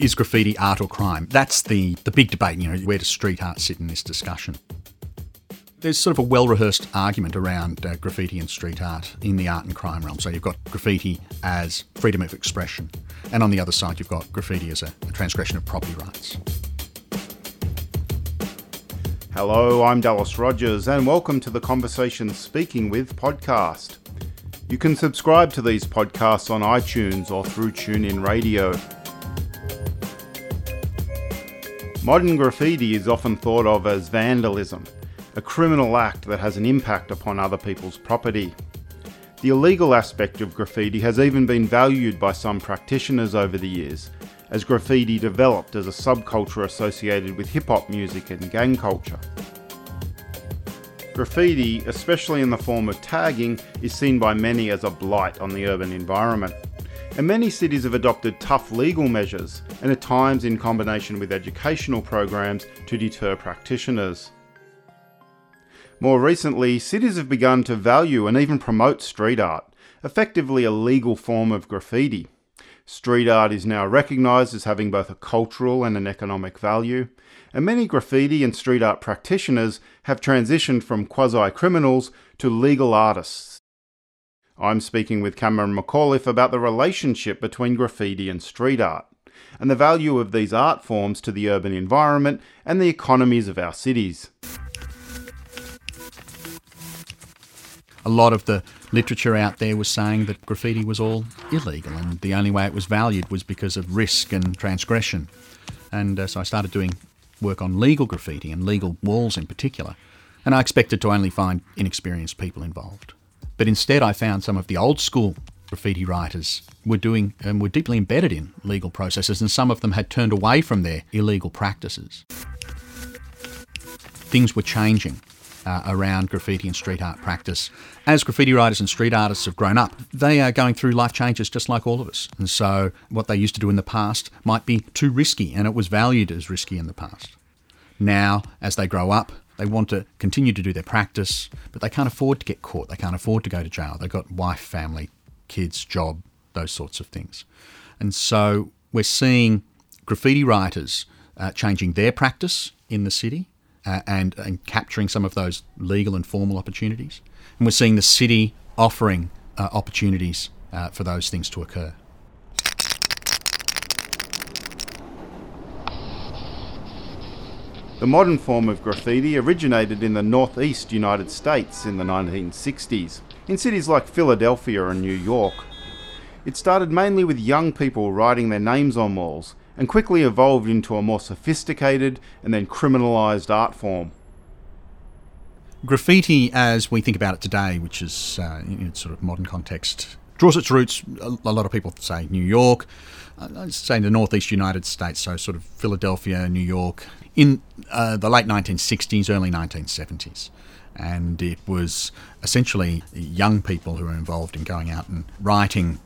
Is graffiti art or crime? That's the, the big debate, you know, where does street art sit in this discussion? There's sort of a well rehearsed argument around uh, graffiti and street art in the art and crime realm. So you've got graffiti as freedom of expression, and on the other side, you've got graffiti as a, a transgression of property rights. Hello, I'm Dallas Rogers, and welcome to the Conversation Speaking With podcast. You can subscribe to these podcasts on iTunes or through TuneIn Radio. Modern graffiti is often thought of as vandalism, a criminal act that has an impact upon other people's property. The illegal aspect of graffiti has even been valued by some practitioners over the years, as graffiti developed as a subculture associated with hip hop music and gang culture. Graffiti, especially in the form of tagging, is seen by many as a blight on the urban environment and many cities have adopted tough legal measures, and at times in combination with educational programs to deter practitioners. More recently, cities have begun to value and even promote street art, effectively a legal form of graffiti. Street art is now recognised as having both a cultural and an economic value, and many graffiti and street art practitioners have transitioned from quasi criminals to legal artists I'm speaking with Cameron McAuliffe about the relationship between graffiti and street art, and the value of these art forms to the urban environment and the economies of our cities. A lot of the literature out there was saying that graffiti was all illegal, and the only way it was valued was because of risk and transgression. And uh, so I started doing work on legal graffiti and legal walls in particular, and I expected to only find inexperienced people involved. But instead, I found some of the old school graffiti writers were doing and were deeply embedded in legal processes, and some of them had turned away from their illegal practices. Things were changing uh, around graffiti and street art practice. As graffiti writers and street artists have grown up, they are going through life changes just like all of us. And so, what they used to do in the past might be too risky, and it was valued as risky in the past. Now, as they grow up, they want to continue to do their practice, but they can't afford to get caught. They can't afford to go to jail. They've got wife, family, kids, job, those sorts of things. And so we're seeing graffiti writers uh, changing their practice in the city uh, and, and capturing some of those legal and formal opportunities. And we're seeing the city offering uh, opportunities uh, for those things to occur. The modern form of graffiti originated in the northeast United States in the 1960s, in cities like Philadelphia and New York. It started mainly with young people writing their names on walls and quickly evolved into a more sophisticated and then criminalised art form. Graffiti, as we think about it today, which is uh, in its sort of modern context, draws its roots, a lot of people say New York, uh, I'd say the northeast United States, so sort of Philadelphia, New York, in uh, the late 1960s, early 1970s. And it was essentially young people who were involved in going out and writing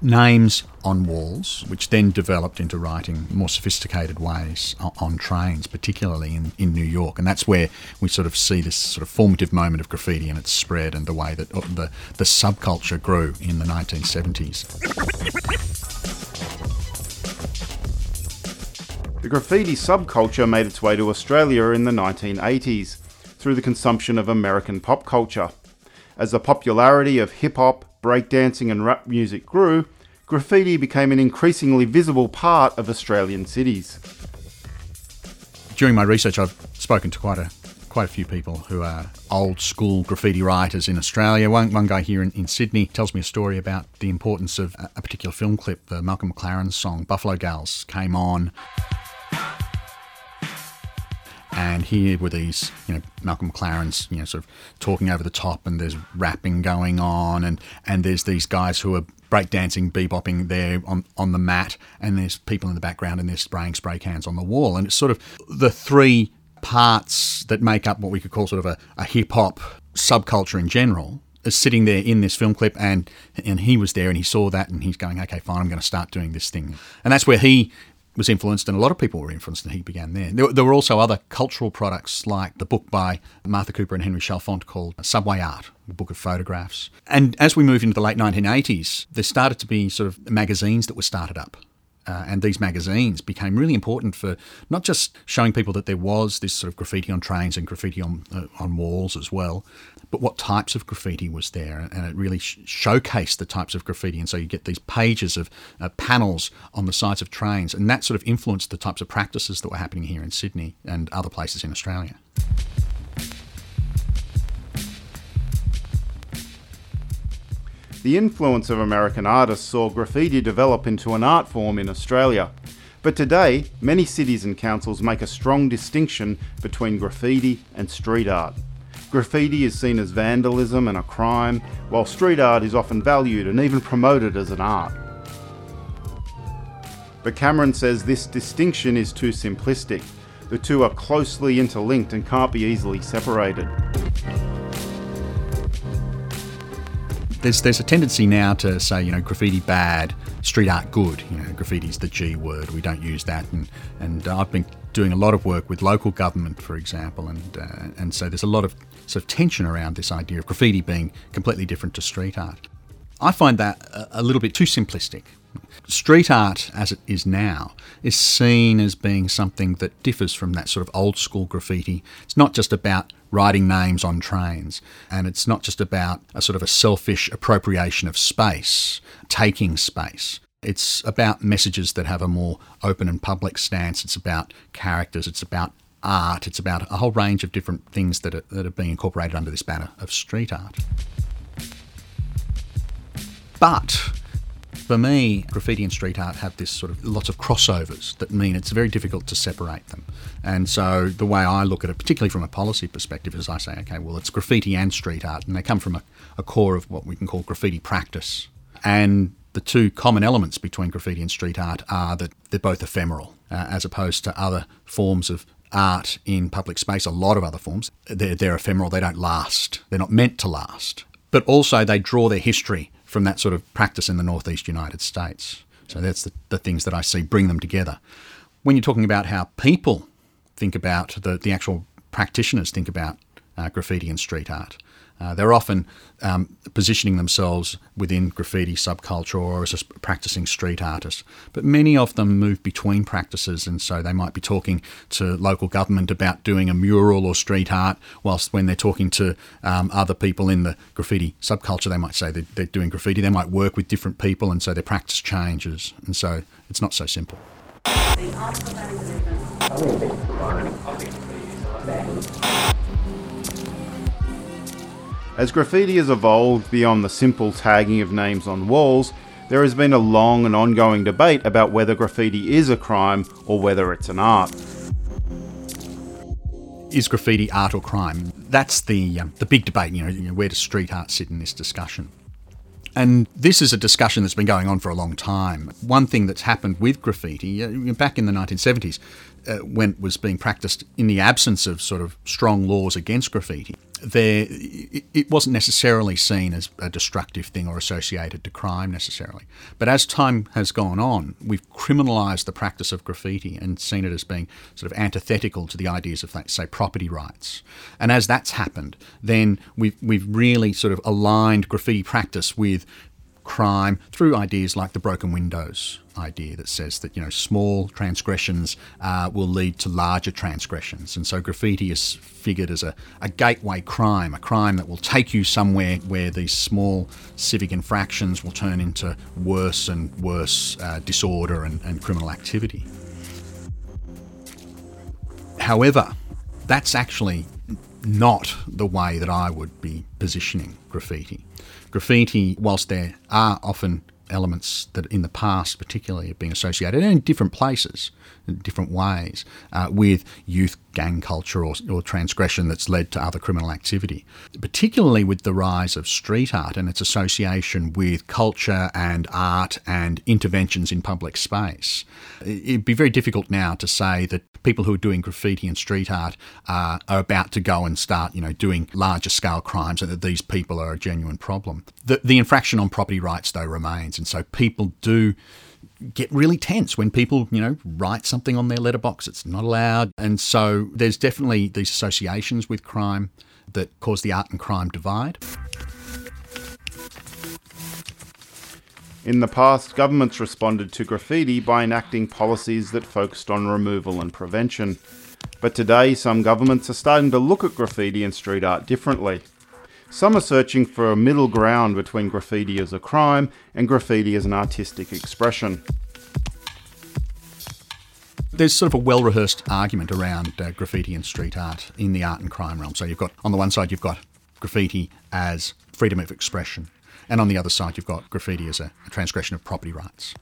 names on walls, which then developed into writing more sophisticated ways on trains, particularly in, in New York. And that's where we sort of see this sort of formative moment of graffiti and its spread and the way that uh, the, the subculture grew in the 1970s. The graffiti subculture made its way to Australia in the 1980s through the consumption of American pop culture. As the popularity of hip hop, breakdancing, and rap music grew, graffiti became an increasingly visible part of Australian cities. During my research, I've spoken to quite a quite a few people who are old school graffiti writers in Australia. One, one guy here in, in Sydney tells me a story about the importance of a, a particular film clip. The Malcolm McLaren song "Buffalo Gals" came on and here were these, you know, Malcolm McLaren's, you know, sort of talking over the top, and there's rapping going on, and and there's these guys who are breakdancing, bebopping there on on the mat, and there's people in the background, and they're spraying spray cans on the wall, and it's sort of the three parts that make up what we could call sort of a, a hip hop subculture in general is sitting there in this film clip and and he was there and he saw that and he's going okay fine I'm going to start doing this thing. And that's where he was influenced, and a lot of people were influenced, and he began there. There, there were also other cultural products like the book by Martha Cooper and Henry Chalfant called Subway Art, a book of photographs. And as we moved into the late 1980s, there started to be sort of magazines that were started up. Uh, and these magazines became really important for not just showing people that there was this sort of graffiti on trains and graffiti on uh, on walls as well, but what types of graffiti was there, and it really sh- showcased the types of graffiti. And so you get these pages of uh, panels on the sides of trains, and that sort of influenced the types of practices that were happening here in Sydney and other places in Australia. The influence of American artists saw graffiti develop into an art form in Australia. But today, many cities and councils make a strong distinction between graffiti and street art. Graffiti is seen as vandalism and a crime, while street art is often valued and even promoted as an art. But Cameron says this distinction is too simplistic. The two are closely interlinked and can't be easily separated. There's, there's a tendency now to say, you know, graffiti bad, street art good. You know, graffiti's the G word. We don't use that. And, and I've been doing a lot of work with local government, for example, and uh, and so there's a lot of sort of tension around this idea of graffiti being completely different to street art. I find that a, a little bit too simplistic. Street art, as it is now, is seen as being something that differs from that sort of old school graffiti. It's not just about writing names on trains, and it's not just about a sort of a selfish appropriation of space, taking space. It's about messages that have a more open and public stance. It's about characters. It's about art. It's about a whole range of different things that are, that are being incorporated under this banner of street art. But for me, graffiti and street art have this sort of lots of crossovers that mean it's very difficult to separate them. And so the way I look at it, particularly from a policy perspective, is I say, okay, well, it's graffiti and street art, and they come from a, a core of what we can call graffiti practice. And the two common elements between graffiti and street art are that they're both ephemeral, uh, as opposed to other forms of art in public space, a lot of other forms. They're, they're ephemeral, they don't last, they're not meant to last. But also, they draw their history from that sort of practice in the northeast United States. So that's the, the things that I see bring them together. When you're talking about how people think about the, the actual practitioners think about uh, graffiti and street art, uh, they're often um, positioning themselves within graffiti subculture or as a practicing street artist. But many of them move between practices, and so they might be talking to local government about doing a mural or street art, whilst when they're talking to um, other people in the graffiti subculture, they might say they're, they're doing graffiti. They might work with different people, and so their practice changes. And so it's not so simple. As graffiti has evolved beyond the simple tagging of names on walls, there has been a long and ongoing debate about whether graffiti is a crime or whether it's an art. Is graffiti art or crime? That's the um, the big debate. You know, where does street art sit in this discussion? And this is a discussion that's been going on for a long time. One thing that's happened with graffiti, uh, back in the 1970s, uh, when it was being practiced in the absence of sort of strong laws against graffiti, there it wasn't necessarily seen as a destructive thing or associated to crime necessarily. But as time has gone on, we've criminalised the practice of graffiti and seen it as being sort of antithetical to the ideas of, say, property rights. And as that's happened, then we've we've really sort of aligned graffiti practice with crime through ideas like the broken windows idea that says that you know small transgressions uh, will lead to larger transgressions, and so graffiti is figured as a, a gateway crime, a crime that will take you somewhere where these small civic infractions will turn into worse and worse uh, disorder and, and criminal activity. However, that's actually not the way that I would be positioning graffiti. Graffiti, whilst there are often elements that in the past particularly have been associated in different places in different ways uh, with youth gang culture or, or, transgression that's led to other criminal activity. Particularly with the rise of street art and its association with culture and art and interventions in public space. It'd be very difficult now to say that people who are doing graffiti and street art are about to go and start, you know, doing larger scale crimes, and that these people are a genuine problem. The, the infraction on property rights, though, remains, and so people do get really tense when people, you know, write something on their letterbox. It's not allowed. And so there's definitely these associations with crime that cause the art and crime divide. In the past, governments responded to graffiti by enacting policies that focused on removal and prevention. But today, some governments are starting to look at graffiti and street art differently. Some are searching for a middle ground between graffiti as a crime and graffiti as an artistic expression. There's sort of a well rehearsed argument around uh, graffiti and street art in the art and crime realm. So you've got, on the one side, you've got graffiti as freedom of expression, and on the other side, you've got graffiti as a, a transgression of property rights.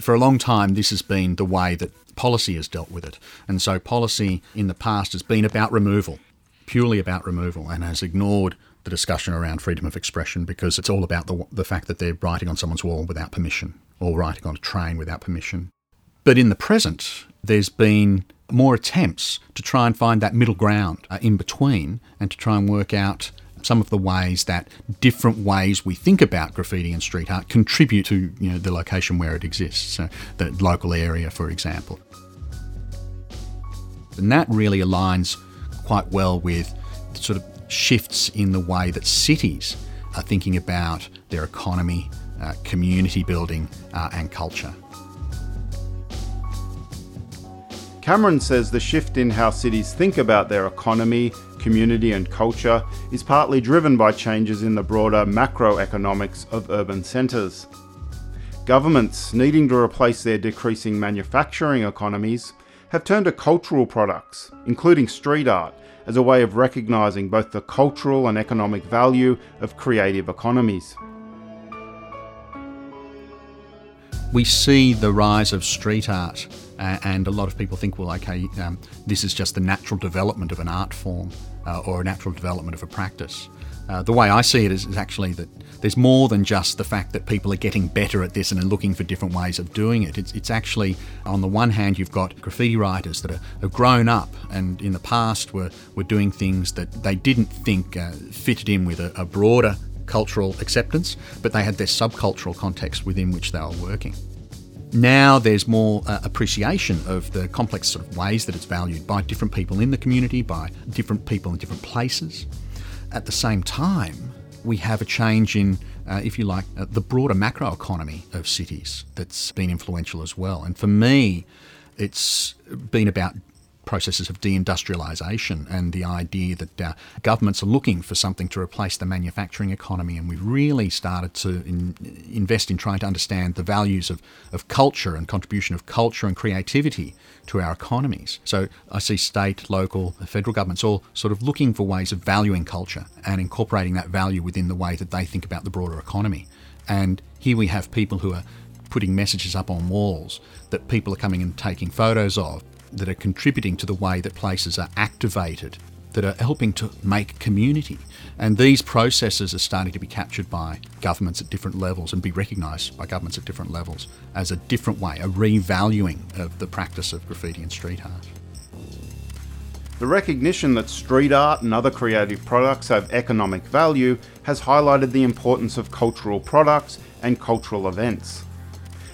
For a long time, this has been the way that policy has dealt with it. And so, policy in the past has been about removal, purely about removal, and has ignored the discussion around freedom of expression because it's all about the, the fact that they're writing on someone's wall without permission or writing on a train without permission. But in the present, there's been more attempts to try and find that middle ground uh, in between and to try and work out some of the ways that different ways we think about graffiti and street art contribute to you know, the location where it exists, so the local area, for example. And that really aligns quite well with sort of shifts in the way that cities are thinking about their economy, uh, community building, uh, and culture. Cameron says the shift in how cities think about their economy, community, and culture is partly driven by changes in the broader macroeconomics of urban centres. Governments, needing to replace their decreasing manufacturing economies, have turned to cultural products, including street art, as a way of recognising both the cultural and economic value of creative economies. We see the rise of street art, uh, and a lot of people think, well, okay, um, this is just the natural development of an art form uh, or a natural development of a practice. Uh, the way I see it is, is, actually that there's more than just the fact that people are getting better at this and are looking for different ways of doing it. It's, it's actually, on the one hand, you've got graffiti writers that are, have grown up and in the past were, were doing things that they didn't think uh, fitted in with a, a broader cultural acceptance, but they had their subcultural context within which they were working. Now there's more uh, appreciation of the complex sort of ways that it's valued by different people in the community, by different people in different places. At the same time, we have a change in, uh, if you like, uh, the broader macroeconomy of cities that's been influential as well. And for me, it's been about processes of deindustrialisation and the idea that uh, governments are looking for something to replace the manufacturing economy. And we've really started to in, invest in trying to understand the values of, of culture and contribution of culture and creativity to our economies. So I see state, local, federal governments all sort of looking for ways of valuing culture and incorporating that value within the way that they think about the broader economy. And here we have people who are putting messages up on walls that people are coming and taking photos of that are contributing to the way that places are activated, that are helping to make community. And these processes are starting to be captured by governments at different levels and be recognised by governments at different levels as a different way, a revaluing of the practice of graffiti and street art. The recognition that street art and other creative products have economic value has highlighted the importance of cultural products and cultural events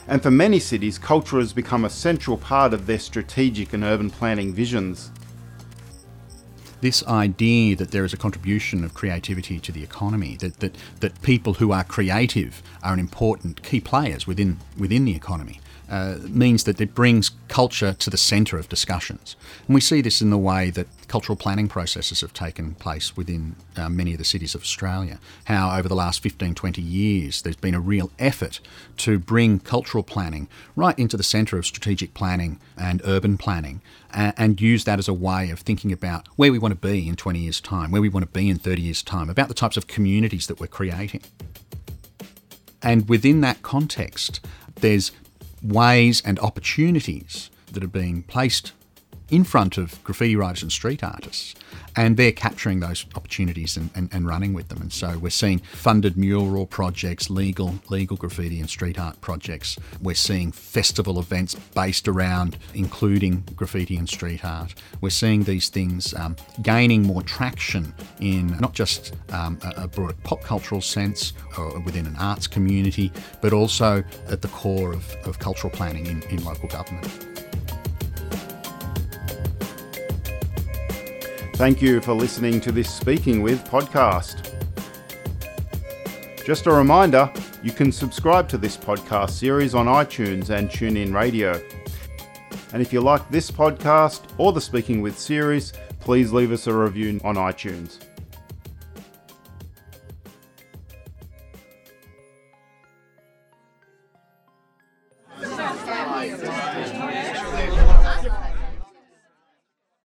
and for many cities, culture has become a central part of their strategic and urban planning visions. This idea that there is a contribution of creativity to the economy, that, that, that people who are creative are an important key players within, within the economy, uh, means that it brings culture to the centre of discussions. And we see this in the way that cultural planning processes have taken place within uh, many of the cities of Australia. How, over the last 15, 20 years, there's been a real effort to bring cultural planning right into the centre of strategic planning and urban planning and, and use that as a way of thinking about where we want to be in 20 years' time, where we want to be in 30 years' time, about the types of communities that we're creating. And within that context, there's ways and opportunities that are being placed in front of graffiti writers and street artists and they're capturing those opportunities and, and, and running with them. And so we're seeing funded mural projects, legal legal graffiti and street art projects. We're seeing festival events based around including graffiti and street art. We're seeing these things um, gaining more traction in not just um, a, a broader pop cultural sense or within an arts community, but also at the core of, of cultural planning in, in local government. Thank you for listening to this Speaking With podcast. Just a reminder, you can subscribe to this podcast series on iTunes and TuneIn Radio. And if you like this podcast or the Speaking With series, please leave us a review on iTunes.